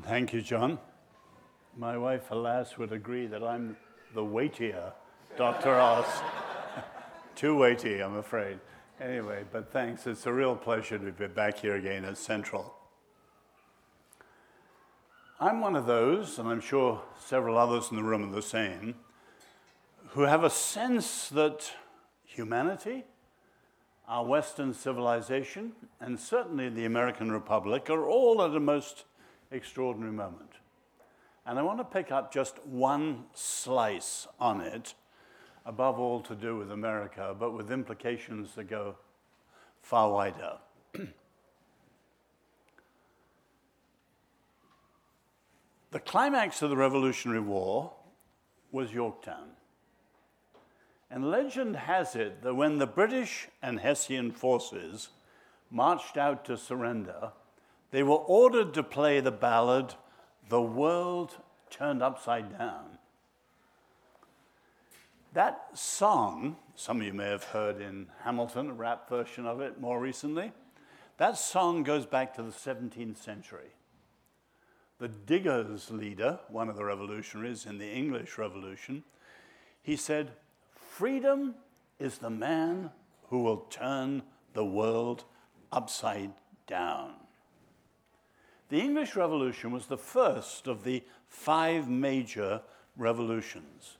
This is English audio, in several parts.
Thank you, John. My wife, alas, would agree that I'm the weightier Dr. Oz. Too weighty, I'm afraid. Anyway, but thanks. It's a real pleasure to be back here again at Central. I'm one of those, and I'm sure several others in the room are the same, who have a sense that humanity, our Western civilization, and certainly the American Republic are all at a most extraordinary moment. And I want to pick up just one slice on it, above all to do with America, but with implications that go far wider. the climax of the Revolutionary War was Yorktown. And legend has it that when the British and Hessian forces marched out to surrender, they were ordered to play the ballad, The World Turned Upside Down. That song, some of you may have heard in Hamilton, a rap version of it more recently, that song goes back to the 17th century. The Diggers leader, one of the revolutionaries in the English Revolution, he said, Freedom is the man who will turn the world upside down. The English Revolution was the first of the five major revolutions.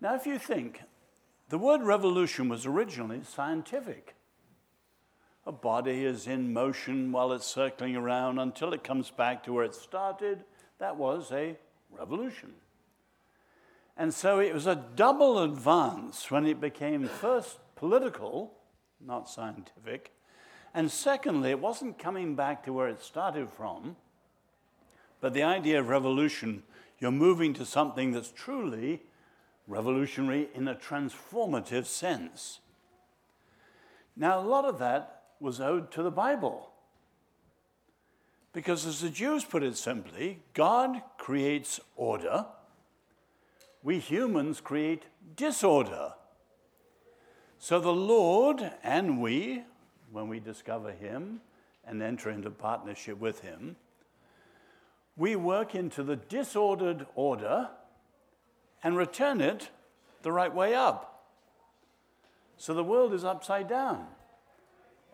Now, if you think, the word revolution was originally scientific. A body is in motion while it's circling around until it comes back to where it started. That was a revolution. And so it was a double advance when it became first political, not scientific, and secondly, it wasn't coming back to where it started from, but the idea of revolution, you're moving to something that's truly revolutionary in a transformative sense. Now, a lot of that was owed to the Bible. Because, as the Jews put it simply, God creates order we humans create disorder. So the Lord and we, when we discover Him and enter into partnership with Him, we work into the disordered order and return it the right way up. So the world is upside down,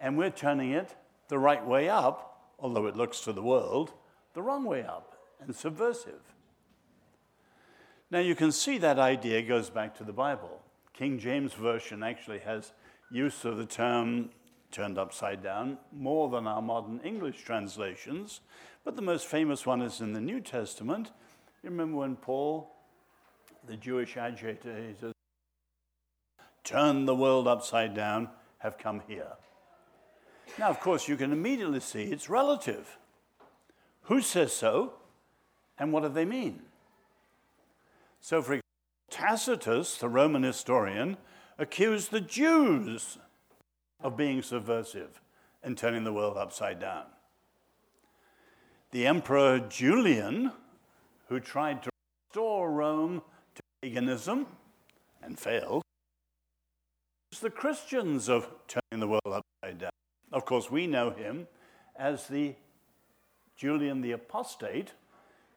and we're turning it the right way up, although it looks to the world the wrong way up and subversive. Now you can see that idea goes back to the Bible. King James Version actually has use of the term turned upside down more than our modern English translations, but the most famous one is in the New Testament. You remember when Paul, the Jewish agitator, he says, Turn the world upside down, have come here. Now, of course, you can immediately see it's relative. Who says so, and what do they mean? So, for example, Tacitus, the Roman historian, accused the Jews of being subversive and turning the world upside down. The Emperor Julian, who tried to restore Rome to paganism and failed, was the Christians of turning the world upside down. Of course, we know him as the Julian the Apostate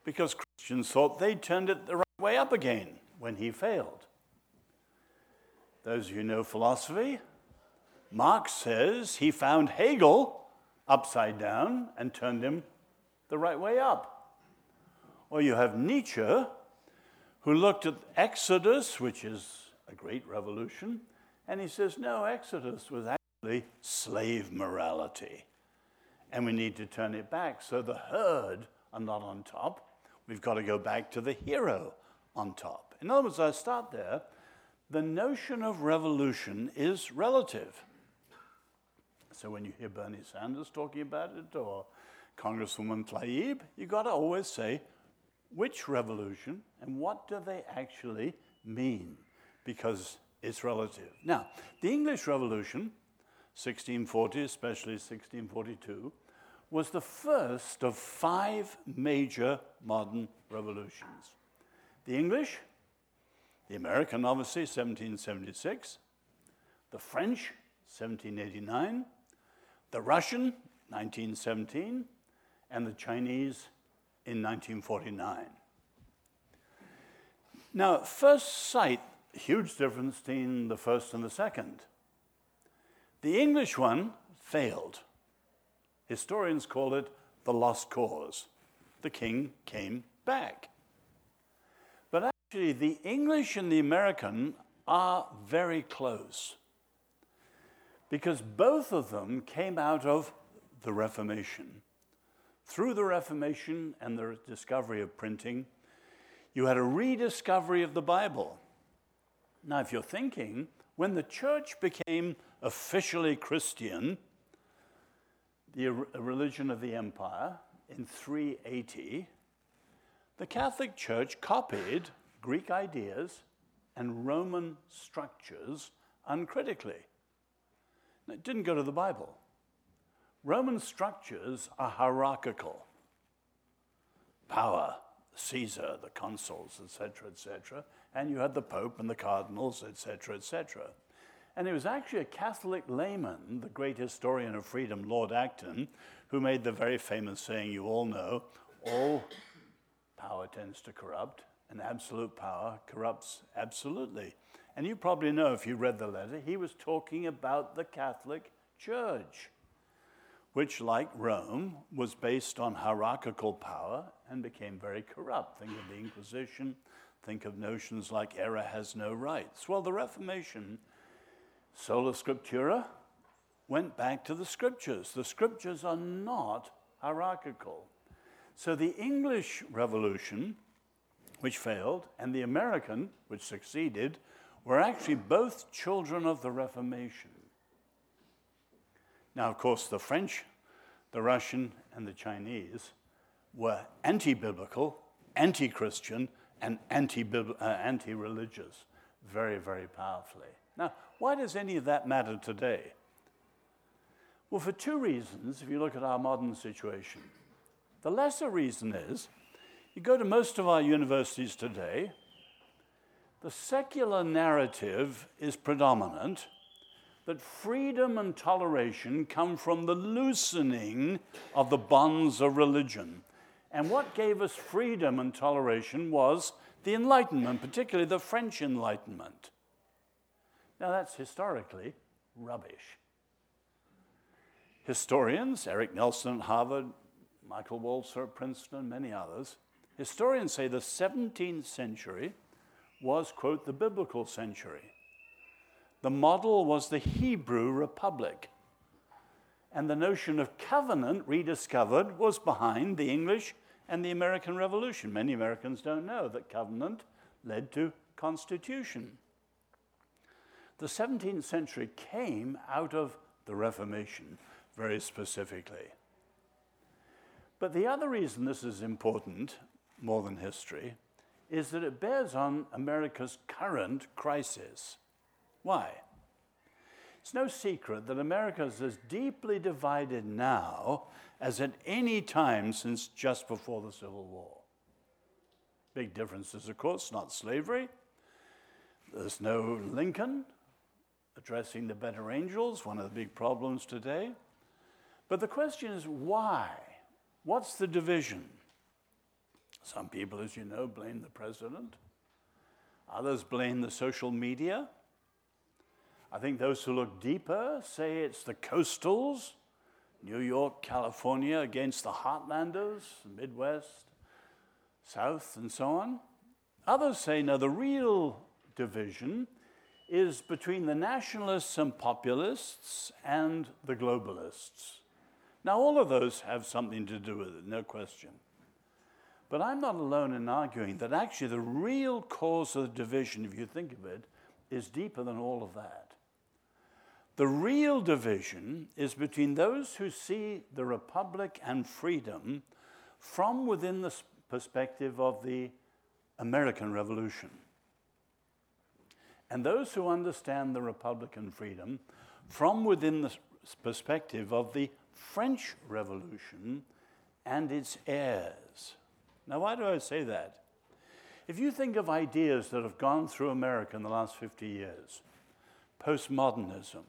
because Christians thought they turned it the right way up again when he failed. Those of you who know philosophy, Marx says he found Hegel upside down and turned him the right way up. Or you have Nietzsche, who looked at Exodus, which is a great revolution, and he says, no, Exodus was actually slave morality. And we need to turn it back so the herd are not on top. We've got to go back to the hero on top. In other words, I start there. The notion of revolution is relative. So when you hear Bernie Sanders talking about it or Congresswoman Tlaib, you've got to always say which revolution and what do they actually mean because it's relative. Now, the English Revolution, 1640, especially 1642, was the first of five major modern revolutions. The English, the American, obviously, 1776, the French, 1789, the Russian, 1917, and the Chinese in 1949. Now, first sight, huge difference between the first and the second. The English one failed. Historians call it the lost cause. The king came back. But actually, the English and the American are very close because both of them came out of the Reformation. Through the Reformation and the discovery of printing, you had a rediscovery of the Bible. Now, if you're thinking, when the church became officially Christian, the religion of the empire, in 380, the Catholic Church copied Greek ideas and Roman structures uncritically. It didn't go to the Bible. Roman structures are hierarchical. Power, Caesar, the consuls, etc., etc., and you had the Pope and the cardinals, etc., etc. And it was actually a Catholic layman, the great historian of freedom, Lord Acton, who made the very famous saying you all know all power tends to corrupt, and absolute power corrupts absolutely. And you probably know if you read the letter, he was talking about the Catholic Church, which, like Rome, was based on hierarchical power and became very corrupt. Think of the Inquisition, think of notions like error has no rights. Well, the Reformation, sola scriptura, went back to the scriptures. The scriptures are not hierarchical. So the English Revolution, which failed, and the American, which succeeded, were actually both children of the Reformation. Now, of course, the French, the Russian, and the Chinese were anti biblical, anti Christian, and anti uh, religious very, very powerfully. Now, why does any of that matter today? Well, for two reasons, if you look at our modern situation. The lesser reason is you go to most of our universities today, the secular narrative is predominant that freedom and toleration come from the loosening of the bonds of religion. And what gave us freedom and toleration was the Enlightenment, particularly the French Enlightenment. Now, that's historically rubbish. Historians, Eric Nelson at Harvard, Michael Walzer at Princeton, many others, historians say the 17th century was, quote, the biblical century. The model was the Hebrew Republic. And the notion of covenant, rediscovered, was behind the English and the American Revolution. Many Americans don't know that covenant led to constitution. The 17th century came out of the Reformation very specifically. But the other reason this is important, more than history, is that it bears on America's current crisis. Why? It's no secret that America is as deeply divided now as at any time since just before the Civil War. Big differences, of course, not slavery. There's no Lincoln addressing the better angels, one of the big problems today. But the question is why? What's the division? Some people, as you know, blame the president. Others blame the social media. I think those who look deeper say it's the coastals, New York, California, against the heartlanders, the Midwest, South, and so on. Others say, no, the real division is between the nationalists and populists and the globalists. Now, all of those have something to do with it, no question. But I'm not alone in arguing that actually the real cause of the division, if you think of it, is deeper than all of that. The real division is between those who see the republic and freedom from within the perspective of the American Revolution, and those who understand the republic and freedom from within the perspective of the French Revolution and its heirs. Now, why do I say that? If you think of ideas that have gone through America in the last 50 years postmodernism,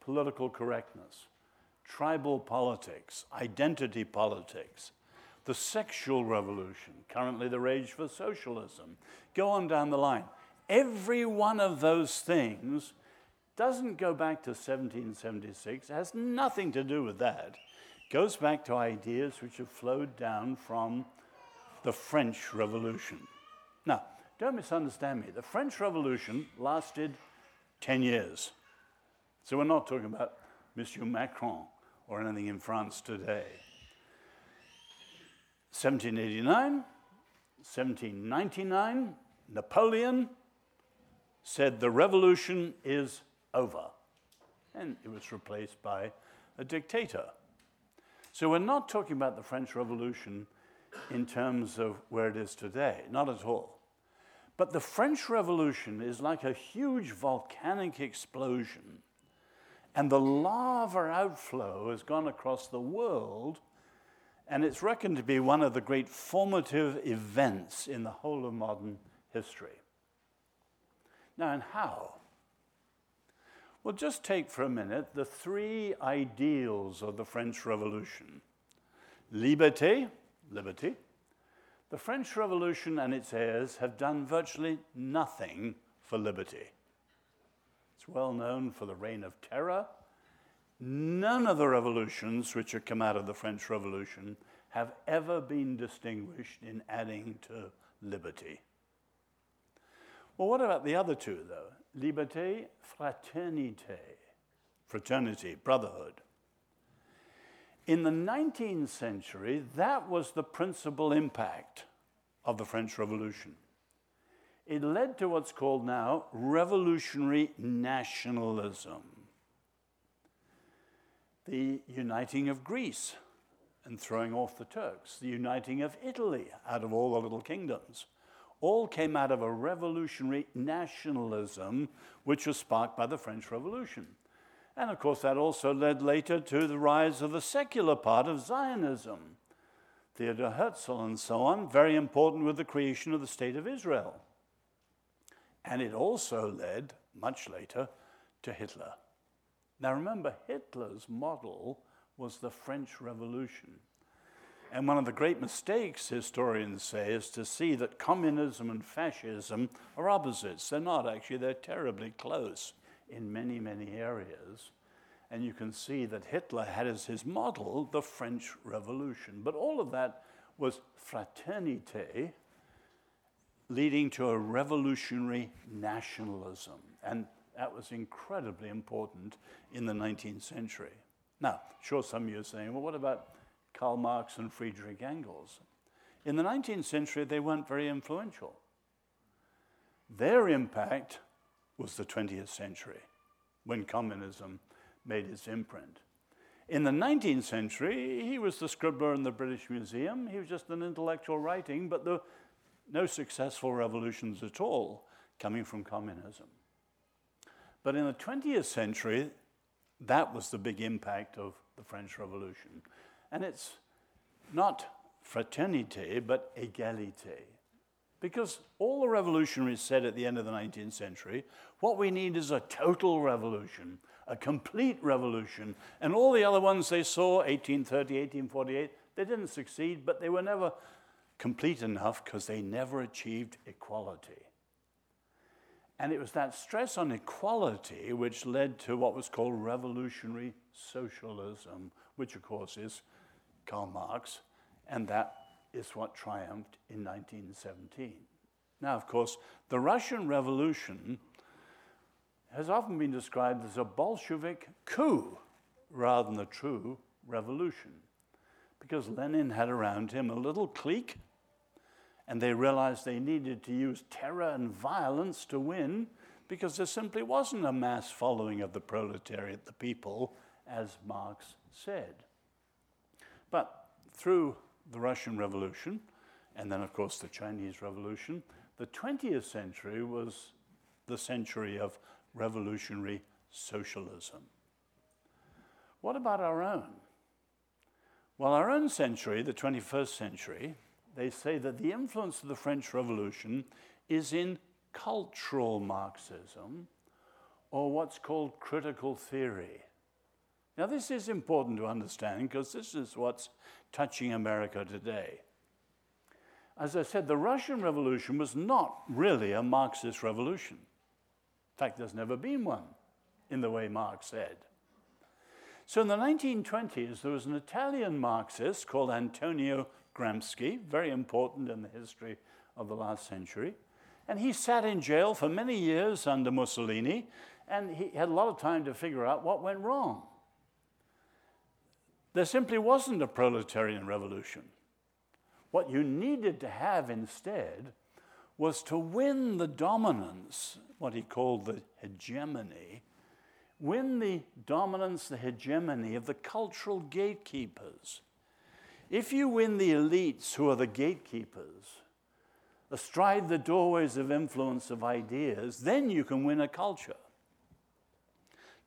political correctness, tribal politics, identity politics, the sexual revolution, currently the rage for socialism. Go on down the line. Every one of those things doesn't go back to 1776, it has nothing to do with that. Goes back to ideas which have flowed down from the French Revolution. Now, don't misunderstand me. The French Revolution lasted 10 years. So we're not talking about Monsieur Macron or anything in France today. 1789, 1799, Napoleon said the revolution is over. And it was replaced by a dictator. So we're not talking about the French Revolution in terms of where it is today, not at all. But the French Revolution is like a huge volcanic explosion, and the lava outflow has gone across the world, and it's reckoned to be one of the great formative events in the whole of modern history. Now, and how? Well, just take for a minute the three ideals of the French Revolution liberté, liberty. The French Revolution and its heirs have done virtually nothing for liberty. It's well known for the reign of terror. None of the revolutions which have come out of the French Revolution have ever been distinguished in adding to liberty. Well, what about the other two, though? Liberté, fraternité. Fraternity, brotherhood. In the 19th century, that was the principal impact of the French Revolution. It led to what's called now revolutionary nationalism. The uniting of Greece and throwing off the Turks, the uniting of Italy out of all the little kingdoms, all came out of a revolutionary nationalism which was sparked by the French Revolution. And of course, that also led later to the rise of the secular part of Zionism. Theodor Herzl and so on, very important with the creation of the State of Israel. And it also led, much later, to Hitler. Now remember, Hitler's model was the French Revolution. And one of the great mistakes, historians say, is to see that communism and fascism are opposites. They're not actually, they're terribly close in many, many areas. And you can see that Hitler had as his model the French Revolution. But all of that was fraternité, leading to a revolutionary nationalism. And that was incredibly important in the 19th century. Now, sure, some of you are saying, well, what about Karl Marx and Friedrich Engels. In the 19th century, they weren't very influential. Their impact was the 20th century, when communism made its imprint. In the 19th century, he was the scribbler in the British Museum. He was just an intellectual writing, but there were no successful revolutions at all coming from communism. But in the 20th century, that was the big impact of the French Revolution. And it's not fraternité, but égalité. Because all the revolutionaries said at the end of the 19th century, what we need is a total revolution, a complete revolution. And all the other ones they saw, 1830, 1848, they didn't succeed, but they were never complete enough because they never achieved equality. And it was that stress on equality which led to what was called revolutionary socialism, which, of course, is Karl Marx, and that is what triumphed in 1917. Now, of course, the Russian Revolution has often been described as a Bolshevik coup rather than a true revolution, because Lenin had around him a little clique, and they realized they needed to use terror and violence to win, because there simply wasn't a mass following of the proletariat, the people, as Marx said. But through the Russian Revolution, and then, of course, the Chinese Revolution, the 20th century was the century of revolutionary socialism. What about our own? Well, our own century, the 21st century, they say that the influence of the French Revolution is in cultural Marxism or what's called critical theory. Now, this is important to understand because this is what's touching America today. As I said, the Russian Revolution was not really a Marxist revolution. In fact, there's never been one in the way Marx said. So in the 1920s, there was an Italian Marxist called Antonio Gramsci, very important in the history of the last century. And he sat in jail for many years under Mussolini, and he had a lot of time to figure out what went wrong. There simply wasn't a proletarian revolution. What you needed to have instead was to win the dominance, what he called the hegemony, win the dominance, the hegemony of the cultural gatekeepers. If you win the elites who are the gatekeepers, astride the doorways of influence of ideas, then you can win a culture.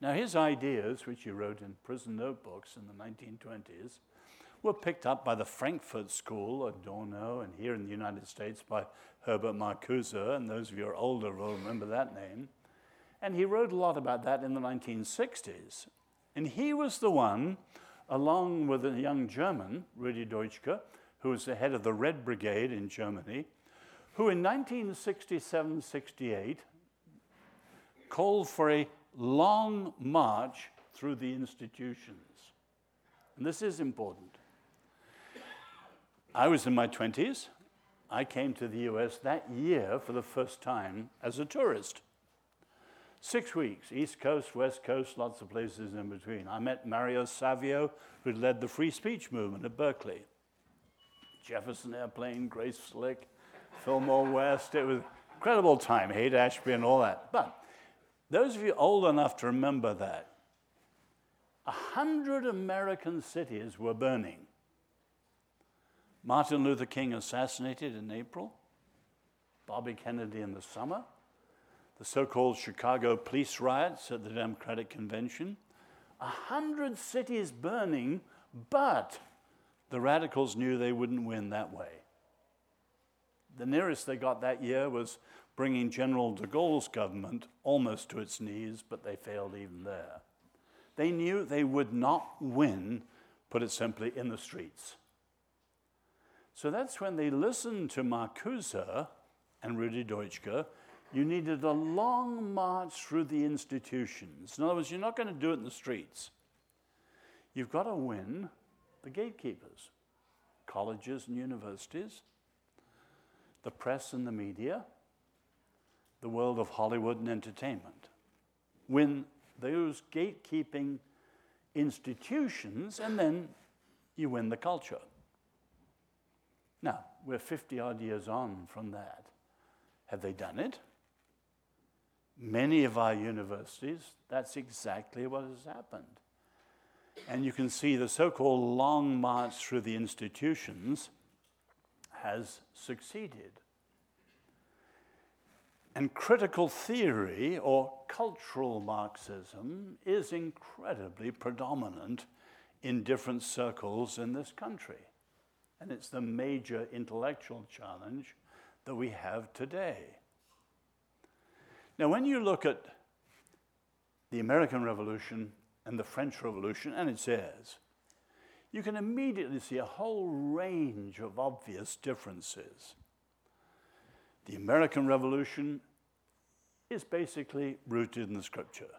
Now, his ideas, which he wrote in prison notebooks in the 1920s, were picked up by the Frankfurt School, Adorno, and here in the United States by Herbert Marcuse, and those of you who are older will remember that name. And he wrote a lot about that in the 1960s. And he was the one, along with a young German, Rudi Dutschke, who was the head of the Red Brigade in Germany, who in 1967 68 called for a long march through the institutions. And this is important. I was in my 20s. I came to the US that year for the first time as a tourist. Six weeks, East Coast, West Coast, lots of places in between. I met Mario Savio, who led the free speech movement at Berkeley. Jefferson Airplane, Grace Slick, Fillmore West. It was incredible time, Haight Ashbury and all that. But those of you old enough to remember that, a hundred American cities were burning. Martin Luther King assassinated in April, Bobby Kennedy in the summer, the so called Chicago police riots at the Democratic Convention. A hundred cities burning, but the radicals knew they wouldn't win that way. The nearest they got that year was bringing General de Gaulle's government almost to its knees, but they failed even there. They knew they would not win, put it simply, in the streets. So that's when they listened to Marcuse and Rudi Dutschke. You needed a long march through the institutions. In other words, you're not going to do it in the streets. You've got to win the gatekeepers, colleges and universities, the press and the media, the world of Hollywood and entertainment. Win those gatekeeping institutions, and then you win the culture. Now, we're 50 odd years on from that. Have they done it? Many of our universities, that's exactly what has happened. And you can see the so called long march through the institutions has succeeded. And critical theory or cultural Marxism is incredibly predominant in different circles in this country. And it's the major intellectual challenge that we have today. Now, when you look at the American Revolution and the French Revolution and its heirs, you can immediately see a whole range of obvious differences. The American Revolution is basically rooted in the scripture.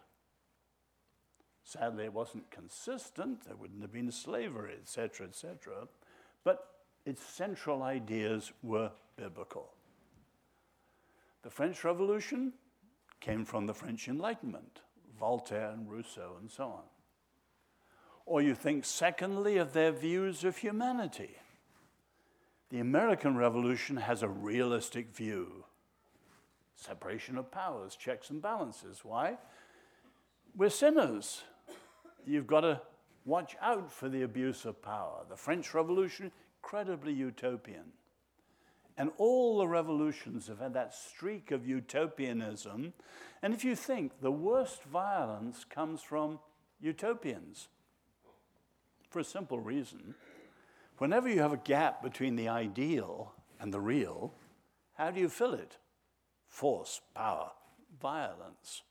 Sadly, it wasn't consistent. There wouldn't have been slavery, etc., etc. But its central ideas were biblical. The French Revolution came from the French Enlightenment, Voltaire and Rousseau and so on. Or you think, secondly, of their views of humanity. The American Revolution has a realistic view separation of powers, checks and balances. Why? We're sinners. You've got to watch out for the abuse of power. The French Revolution, incredibly utopian. And all the revolutions have had that streak of utopianism. And if you think the worst violence comes from utopians, for a simple reason. Whenever you have a gap between the ideal and the real, how do you fill it? Force, power, violence,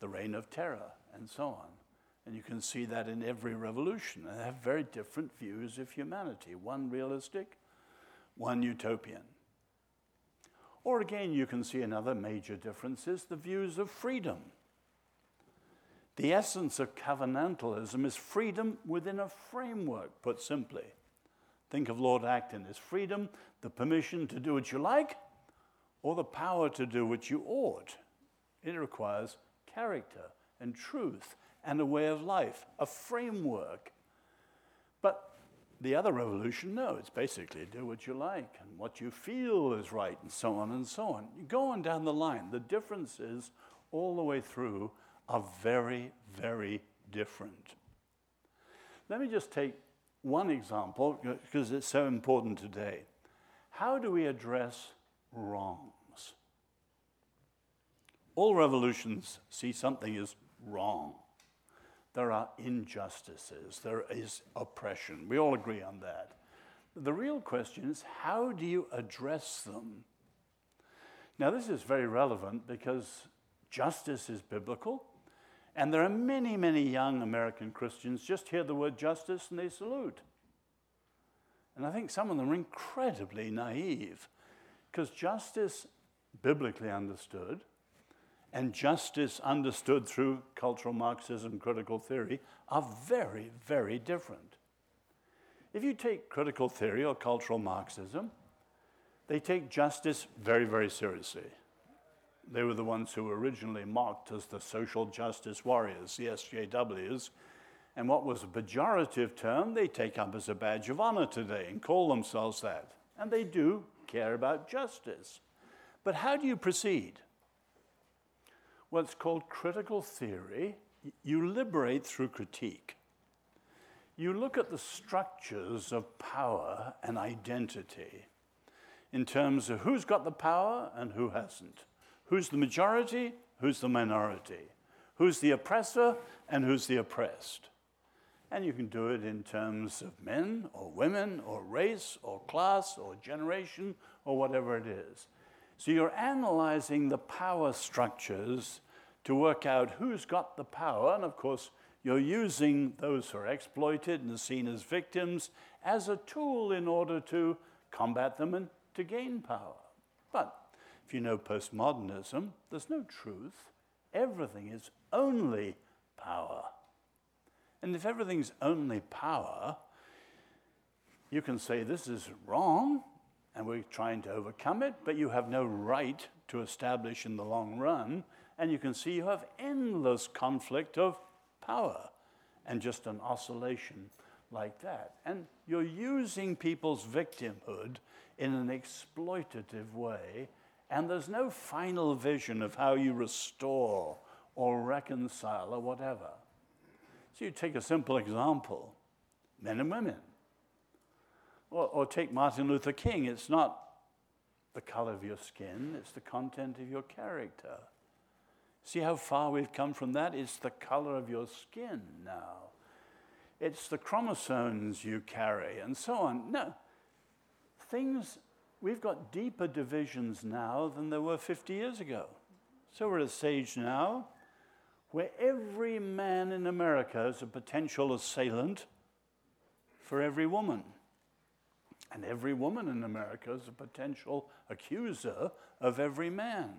the reign of terror, and so on. And you can see that in every revolution. They have very different views of humanity one realistic, one utopian. Or again, you can see another major difference is the views of freedom. The essence of covenantalism is freedom within a framework, put simply. Think of Lord Acton. Is freedom the permission to do what you like or the power to do what you ought? It requires character and truth and a way of life, a framework. But the other revolution, no, it's basically do what you like and what you feel is right and so on and so on. You go on down the line. The difference is all the way through are very, very different. Let me just take one example because it's so important today. How do we address wrongs? All revolutions see something as wrong. There are injustices, there is oppression. We all agree on that. The real question is how do you address them? Now, this is very relevant because justice is biblical, and there are many, many young American Christians just hear the word justice and they salute. And I think some of them are incredibly naive because justice, biblically understood, and justice understood through cultural Marxism, critical theory, are very, very different. If you take critical theory or cultural Marxism, they take justice very, very seriously. They were the ones who were originally mocked as the social justice warriors, the SJWs. And what was a pejorative term, they take up as a badge of honor today and call themselves that. And they do care about justice. But how do you proceed? What's called critical theory. You liberate through critique. You look at the structures of power and identity in terms of who's got the power and who hasn't. Who's the majority? Who's the minority? Who's the oppressor and who's the oppressed? And you can do it in terms of men or women or race or class or generation or whatever it is. So you're analyzing the power structures to work out who's got the power. And of course, you're using those who are exploited and seen as victims as a tool in order to combat them and to gain power. But if you know postmodernism, there's no truth. Everything is only power. And if everything's only power, you can say this is wrong and we're trying to overcome it, but you have no right to establish in the long run. And you can see you have endless conflict of power and just an oscillation like that. And you're using people's victimhood in an exploitative way and there's no final vision of how you restore or reconcile or whatever. So you take a simple example men and women. Or, or take Martin Luther King. It's not the color of your skin, it's the content of your character. See how far we've come from that? It's the color of your skin now. It's the chromosomes you carry, and so on. No, things we've got deeper divisions now than there were 50 years ago. So we're at a stage now where every man in America is a potential assailant for every woman. And every woman in America is a potential accuser of every man.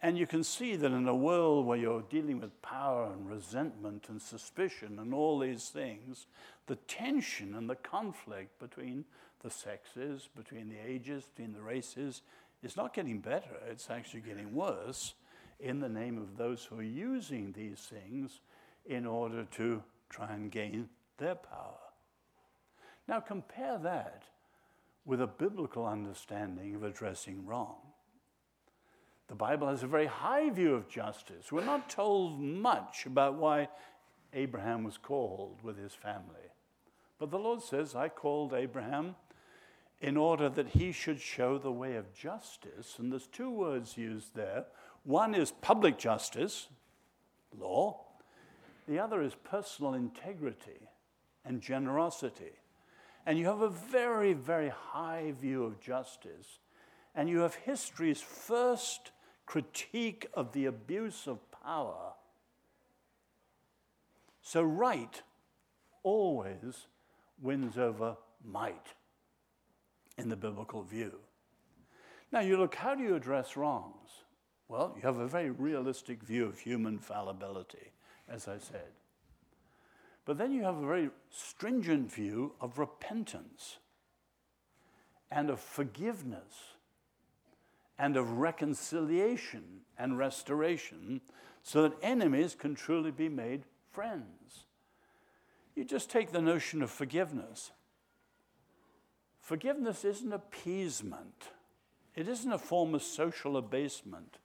And you can see that in a world where you're dealing with power and resentment and suspicion and all these things, the tension and the conflict between the sexes, between the ages, between the races, is not getting better. It's actually getting worse in the name of those who are using these things in order to try and gain their power. Now, compare that with a biblical understanding of addressing wrong. The Bible has a very high view of justice. We're not told much about why Abraham was called with his family. But the Lord says, I called Abraham in order that he should show the way of justice. And there's two words used there. One is public justice, law, the other is personal integrity and generosity. And you have a very, very high view of justice. And you have history's first critique of the abuse of power So, right always wins over might in the biblical view. Now, you look, how do you address wrongs? Well, you have a very realistic view of human fallibility, as I said. But then you have a very stringent view of repentance and of forgiveness and of reconciliation and restoration so that enemies can truly be made friends. You just take the notion of forgiveness. Forgiveness isn't appeasement, it isn't a form of social abasement.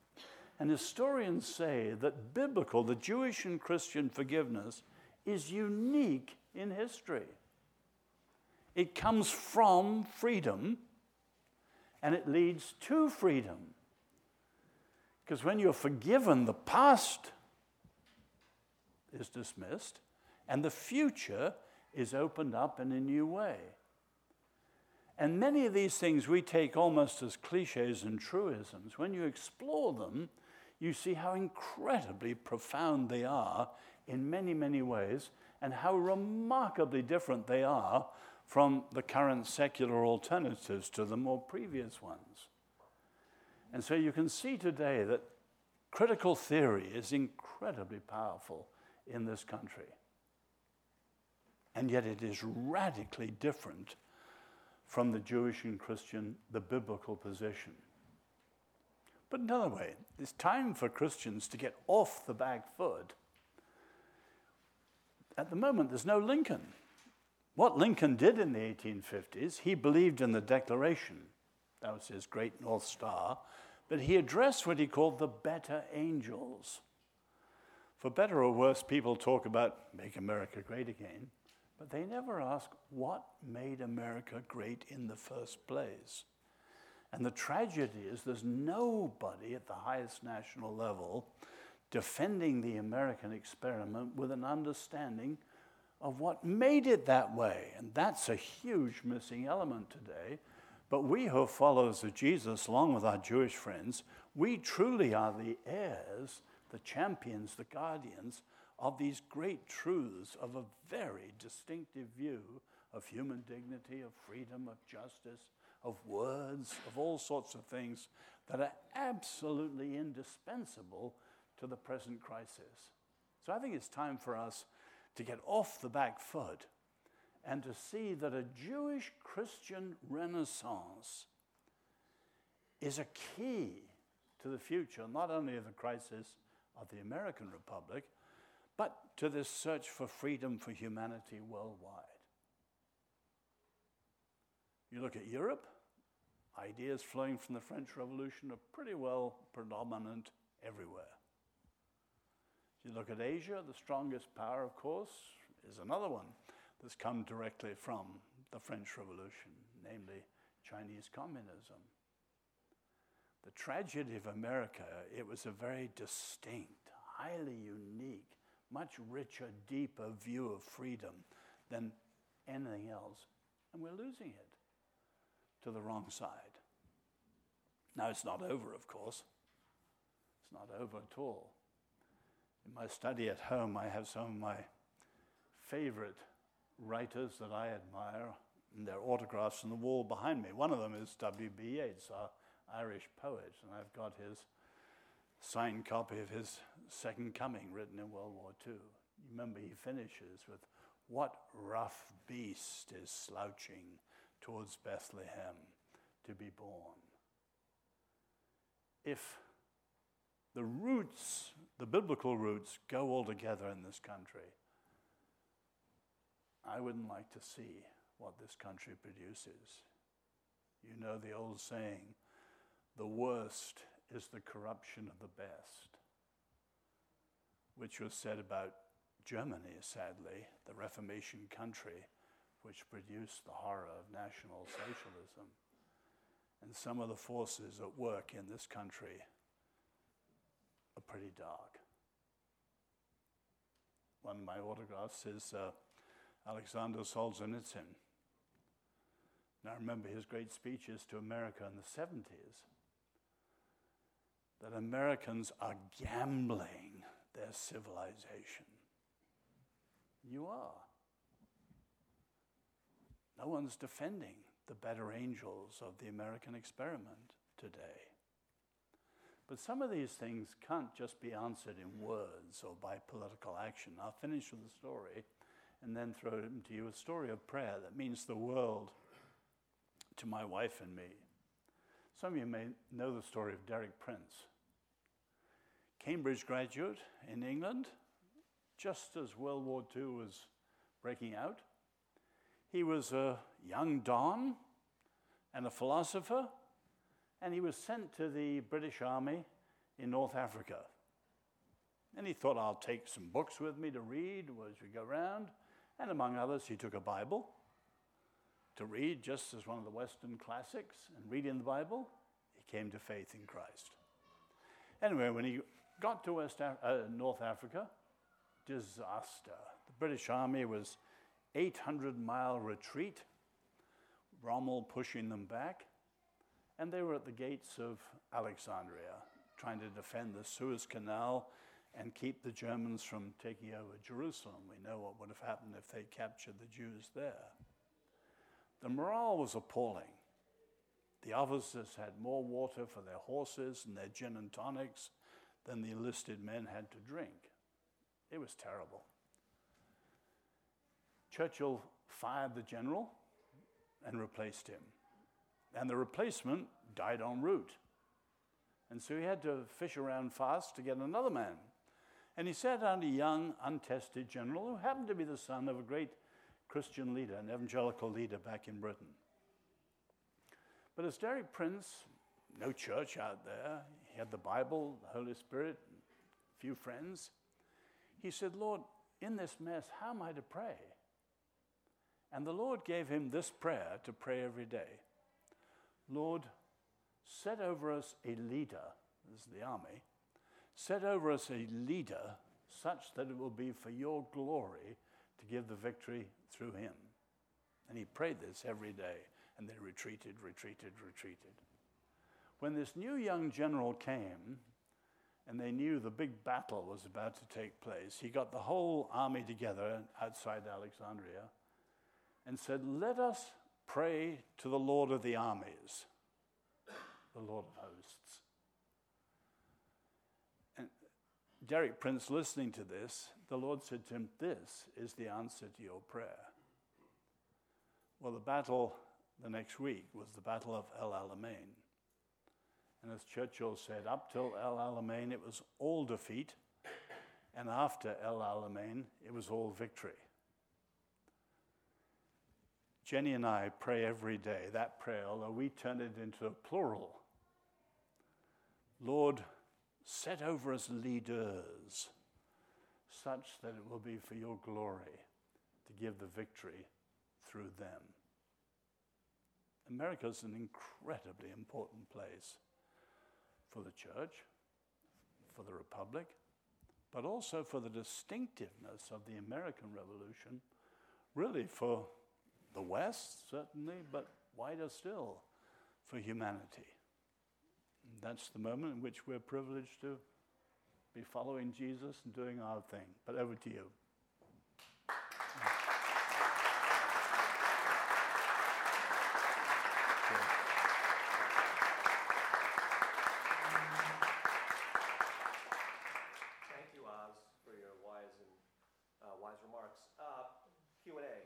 And historians say that biblical, the Jewish and Christian forgiveness, is unique in history. It comes from freedom and it leads to freedom. Because when you're forgiven, the past is dismissed and the future is opened up in a new way. And many of these things we take almost as cliches and truisms. When you explore them, you see how incredibly profound they are in many, many ways, and how remarkably different they are from the current secular alternatives to the more previous ones. And so you can see today that critical theory is incredibly powerful in this country. And yet it is radically different from the Jewish and Christian, the biblical position. But another way, it's time for Christians to get off the back foot. At the moment, there's no Lincoln. What Lincoln did in the 1850s, he believed in the Declaration. That was his great North Star. But he addressed what he called the better angels. For better or worse, people talk about make America great again, but they never ask what made America great in the first place. And the tragedy is there's nobody at the highest national level defending the American experiment with an understanding of what made it that way. And that's a huge missing element today. But we who are followers of Jesus, along with our Jewish friends, we truly are the heirs, the champions, the guardians of these great truths of a very distinctive view of human dignity, of freedom, of justice, of words, of all sorts of things that are absolutely indispensable to the present crisis. So I think it's time for us to get off the back foot and to see that a Jewish Christian renaissance is a key to the future, not only of the crisis of the American Republic, but to this search for freedom for humanity worldwide. You look at Europe, ideas flowing from the French Revolution are pretty well predominant everywhere. You look at Asia, the strongest power, of course, is another one that's come directly from the French Revolution, namely Chinese communism. The tragedy of America, it was a very distinct, highly unique, much richer, deeper view of freedom than anything else, and we're losing it to the wrong side. Now, it's not over, of course. It's not over at all. In my study at home, I have some of my favorite writers that I admire, and their autographs on the wall behind me. One of them is W.B. Yeats, our Irish poet, and I've got his signed copy of his Second Coming written in World War II. Remember he finishes with, What rough beast is slouching towards Bethlehem to be born. If the roots, the biblical roots, go all together in this country, I wouldn't like to see what this country produces. You know the old saying, the worst is the corruption of the best, which was said about Germany, sadly, the Reformation country which produced the horror of National Socialism. And some of the forces at work in this country are pretty dark. One of my autographs is uh, Alexander Solzhenitsyn. Now, I remember his great speeches to America in the 70s that Americans are gambling their civilization. You are. No one's defending the better angels of the American experiment today. But some of these things can't just be answered in words or by political action. I'll finish with a story and then throw it to you a story of prayer that means the world to my wife and me. Some of you may know the story of Derek Prince. Cambridge graduate in England, just as World War II was breaking out. He was a young Don and a philosopher and he was sent to the British Army in North Africa. And he thought, I'll take some books with me to read as we go around. And among others, he took a Bible to read just as one of the Western classics. And reading the Bible, he came to faith in Christ. Anyway, when he got to West Af- uh, North Africa, disaster. The British Army was 800 mile retreat, Rommel pushing them back. And they were at the gates of Alexandria, trying to defend the Suez Canal and keep the Germans from taking over Jerusalem. We know what would have happened if they captured the Jews there. The morale was appalling. The officers had more water for their horses and their gin and tonics than the enlisted men had to drink. It was terrible. Churchill fired the general and replaced him. And the replacement died en route. And so he had to fish around fast to get another man. And he sat down a young, untested general who happened to be the son of a great Christian leader, an evangelical leader back in Britain. But as Derek Prince, no church out there, he had the Bible, the Holy Spirit, a few friends. He said, Lord, in this mess, how am I to pray? And the Lord gave him this prayer to pray every day Lord, set over us a leader, this is the army, set over us a leader such that it will be for your glory to give the victory through him. And he prayed this every day, and they retreated, retreated, retreated. When this new young general came, and they knew the big battle was about to take place, he got the whole army together outside Alexandria and said, Let us Pray to the Lord of the armies, the Lord of hosts. And Derek Prince, listening to this, the Lord said to him, This is the answer to your prayer. Well, the battle the next week was the Battle of El Alamein. And as Churchill said, up till El Alamein, it was all defeat. And after El Alamein, it was all victory. Jenny and I pray every day that prayer, although we turn it into a plural. Lord, set over us leaders such that it will be for your glory to give the victory through them. America is an incredibly important place for the church, for the republic, but also for the distinctiveness of the American Revolution, really for the West, certainly, but wider still for humanity. And that's the moment in which we're privileged to be following Jesus and doing our thing. But over to you. Thank you, Os, for your wise and uh, wise remarks. Uh, Q and A.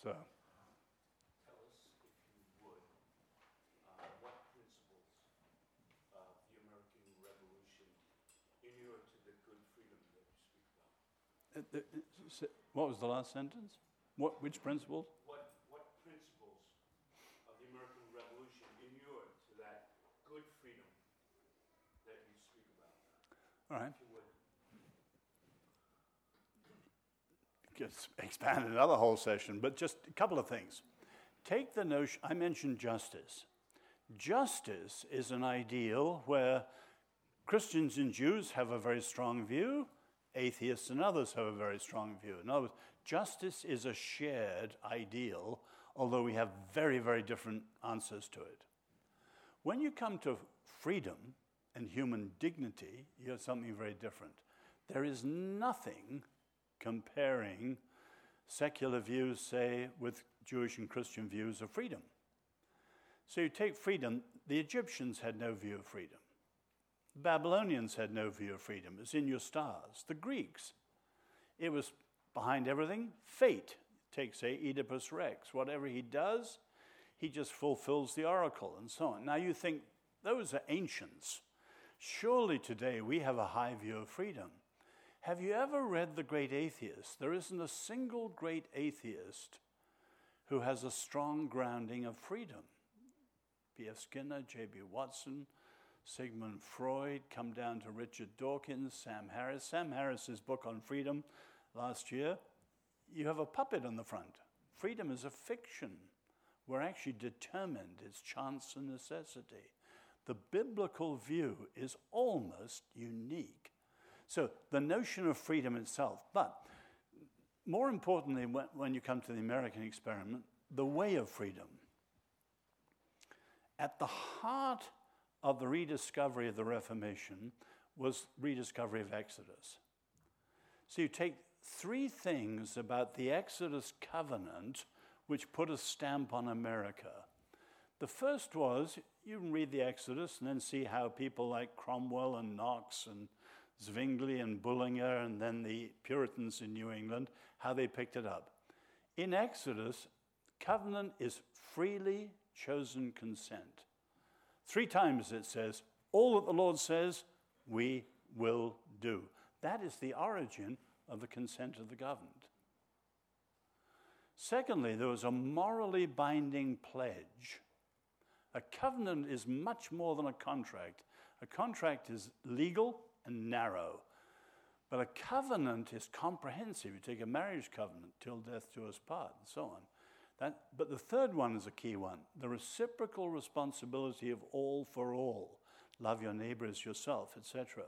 So, Tell us, if you would, uh, what principles of the American Revolution inure to the good freedom that you speak about? uh, uh, Uh, what was the last sentence? What, which principles? What, what principles of the American Revolution inure to that good freedom that you speak about? All right. Just expand another whole session, but just a couple of things. Take the notion, I mentioned justice. Justice is an ideal where Christians and Jews have a very strong view, atheists and others have a very strong view. In other words, justice is a shared ideal, although we have very, very different answers to it. When you come to freedom and human dignity, you have something very different. There is nothing comparing secular views, say, with Jewish and Christian views of freedom. So you take freedom, the Egyptians had no view of freedom. The Babylonians had no view of freedom. It's in your stars. The Greeks, it was behind everything, fate. Take, say, Oedipus Rex. Whatever he does, he just fulfills the oracle and so on. Now you think those are ancients. Surely today we have a high view of freedom. Have you ever read The Great Atheist? There isn't a single great atheist who has a strong grounding of freedom. B.F. Skinner, J.B. Watson, Sigmund Freud, come down to Richard Dawkins, Sam Harris. Sam Harris's book on freedom last year, you have a puppet on the front. Freedom is a fiction. We're actually determined, it's chance and necessity. The biblical view is almost unique. So, the notion of freedom itself, but more importantly, when you come to the American experiment, the way of freedom. At the heart of the rediscovery of the Reformation was rediscovery of Exodus. So you take three things about the Exodus covenant which put a stamp on America. The first was you can read the Exodus and then see how people like Cromwell and Knox and Zwingli and Bullinger and then the Puritans in New England, how they picked it up. In Exodus, covenant is freely chosen consent. Three times it says, All that the Lord says, we will do. That is the origin of the consent of the governed. Secondly, there was a morally binding pledge. A covenant is much more than a contract. A contract is legal and narrow, but a covenant is comprehensive. You take a marriage covenant, till death do us part, and so on. That, but the third one is a key one the reciprocal responsibility of all for all. Love your neighbor as yourself, etc.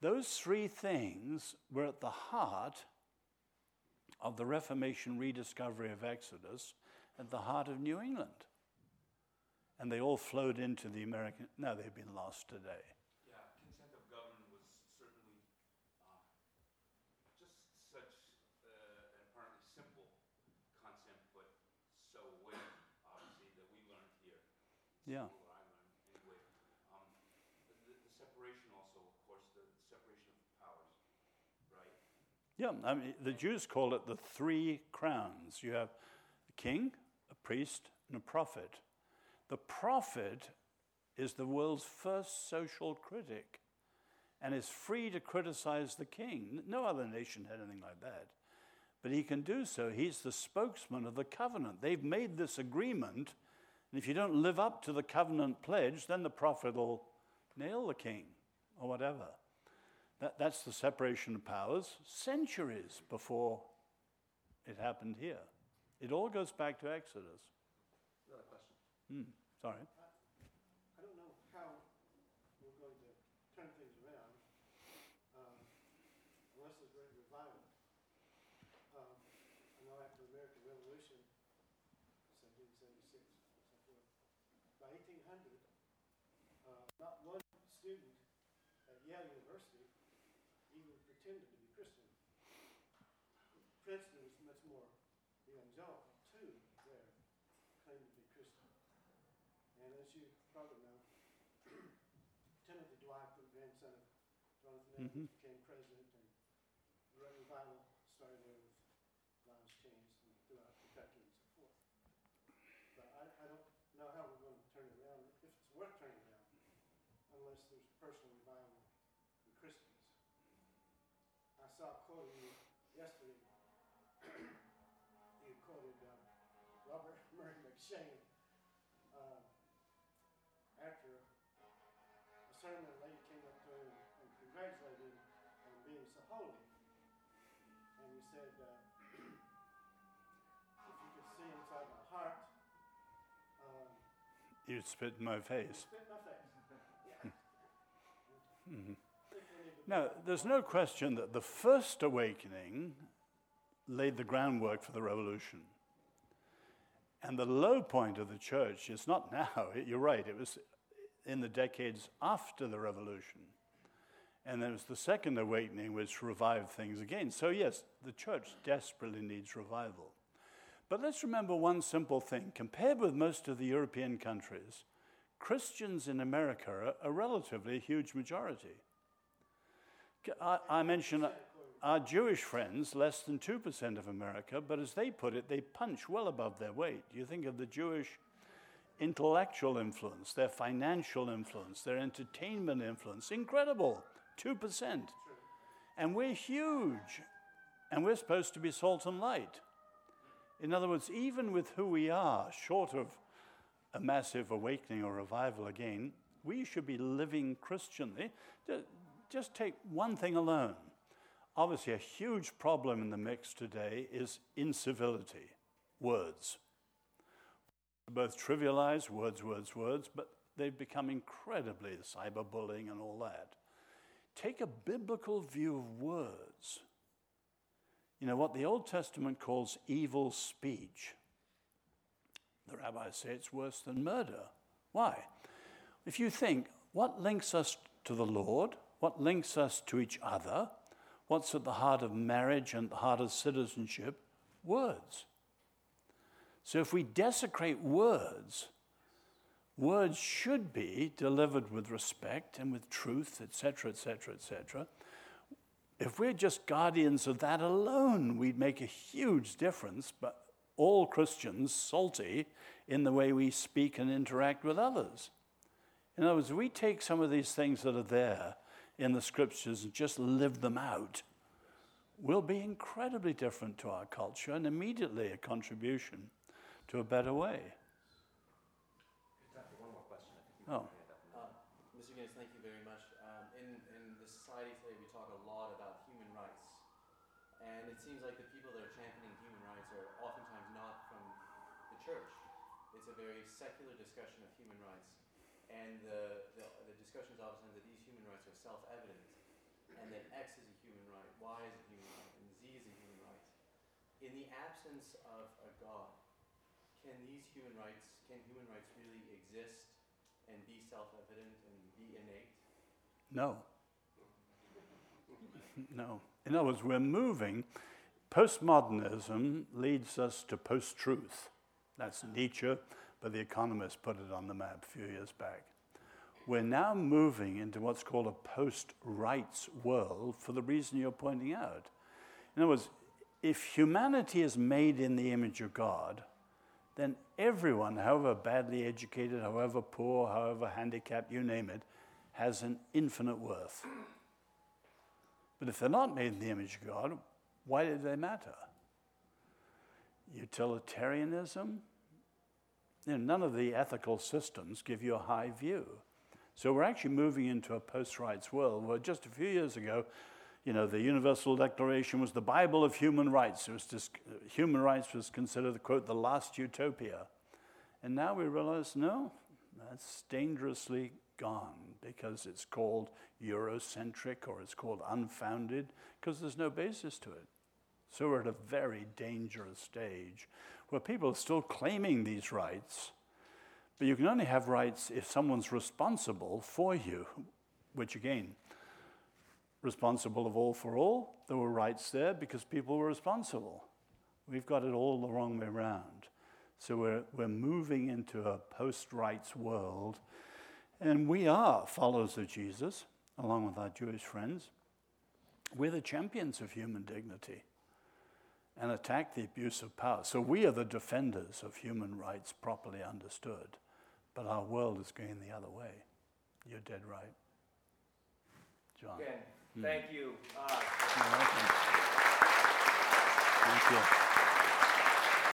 Those three things were at the heart of the Reformation rediscovery of Exodus, at the heart of New England. And they all flowed into the American. Now they've been lost today. Yeah. Anyway, um, the, the, separation also, of course, the, the, separation of powers, right? Yeah, I mean, the Jews call it the three crowns. You have a king, a priest, and a prophet. The prophet is the world's first social critic and is free to criticize the king. No other nation had anything like that. But he can do so. He's the spokesman of the covenant. They've made this agreement and if you don't live up to the covenant pledge, then the prophet will nail the king or whatever. That, that's the separation of powers centuries before it happened here. It all goes back to Exodus. Another question. Hmm, sorry. Princeton was much more evangelical too there, claimed to be Christian. And as you probably know, Timothy Dwight, the grandson of Jonathan Edwards, mm-hmm. became president, and the revival started there with lives changed and throughout Kentucky and so forth. But I, I don't know how we're going to turn it around, if it's worth turning around, unless there's personal revival in Christians. I saw a holy. And he said, uh, if you could see inside my heart, um, you'd spit in my face. Spit in my face. mm-hmm. Now, there's no question that the first awakening laid the groundwork for the revolution. And the low point of the church is not now, you're right, it was in the decades after the revolution. And there was the second awakening, which revived things again. So, yes, the church desperately needs revival. But let's remember one simple thing. Compared with most of the European countries, Christians in America are a relatively huge majority. I, I mentioned uh, our Jewish friends, less than 2% of America, but as they put it, they punch well above their weight. You think of the Jewish intellectual influence, their financial influence, their entertainment influence. Incredible. 2%. And we're huge. And we're supposed to be salt and light. In other words, even with who we are, short of a massive awakening or revival again, we should be living Christianly. Just take one thing alone. Obviously, a huge problem in the mix today is incivility, words. Both trivialize words, words, words, but they've become incredibly cyberbullying and all that take a biblical view of words. You know, what the Old Testament calls evil speech. The rabbis say it's worse than murder. Why? If you think, what links us to the Lord? What links us to each other? What's at the heart of marriage and the heart of citizenship? Words. So if we desecrate words, words should be delivered with respect and with truth, etc., etc., etc. If we're just guardians of that alone, we'd make a huge difference, but all Christians salty in the way we speak and interact with others. In other words, we take some of these things that are there in the scriptures and just live them out, we'll be incredibly different to our culture and immediately a contribution to a better way. Oh. Uh, Mr. Guinness, thank you very much. Um, in, in the society today, we talk a lot about human rights. And it seems like the people that are championing human rights are oftentimes not from the church. It's a very secular discussion of human rights. And the, the, the discussion is oftentimes that these human rights are self evident, and that X is a human right, Y is a human right, and Z is a human right. In the absence of a God, can these human rights, can human rights really exist and be self-evident and be innate? No. no. In other words, we're moving. Postmodernism leads us to post truth. That's Nietzsche, but The Economist put it on the map a few years back. We're now moving into what's called a post rights world for the reason you're pointing out. In other words, if humanity is made in the image of God, then everyone, however badly educated, however poor, however handicapped, you name it, has an infinite worth. But if they're not made in the image of God, why do they matter? Utilitarianism? You know, none of the ethical systems give you a high view. So we're actually moving into a post rights world where just a few years ago, you know, the Universal Declaration was the Bible of human rights. It was just, uh, human rights was considered, quote, the last utopia. And now we realize, no, that's dangerously gone because it's called Eurocentric or it's called unfounded because there's no basis to it. So we're at a very dangerous stage where people are still claiming these rights, but you can only have rights if someone's responsible for you, which again, responsible of all for all. There were rights there because people were responsible. We've got it all the wrong way around. So we're, we're moving into a post rights world. And we are followers of Jesus, along with our Jewish friends. We're the champions of human dignity and attack the abuse of power. So we are the defenders of human rights properly understood. But our world is going the other way. You're dead right. John. Again, thank you. Uh, Thank you.